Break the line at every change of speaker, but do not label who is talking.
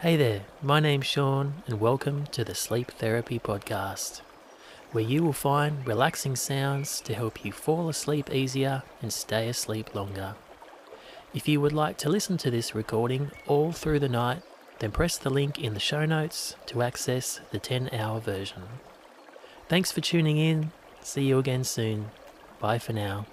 Hey there, my name's Sean, and welcome to the Sleep Therapy Podcast, where you will find relaxing sounds to help you fall asleep easier and stay asleep longer. If you would like to listen to this recording all through the night, then press the link in the show notes to access the 10 hour version. Thanks for tuning in. See you again soon. Bye for now.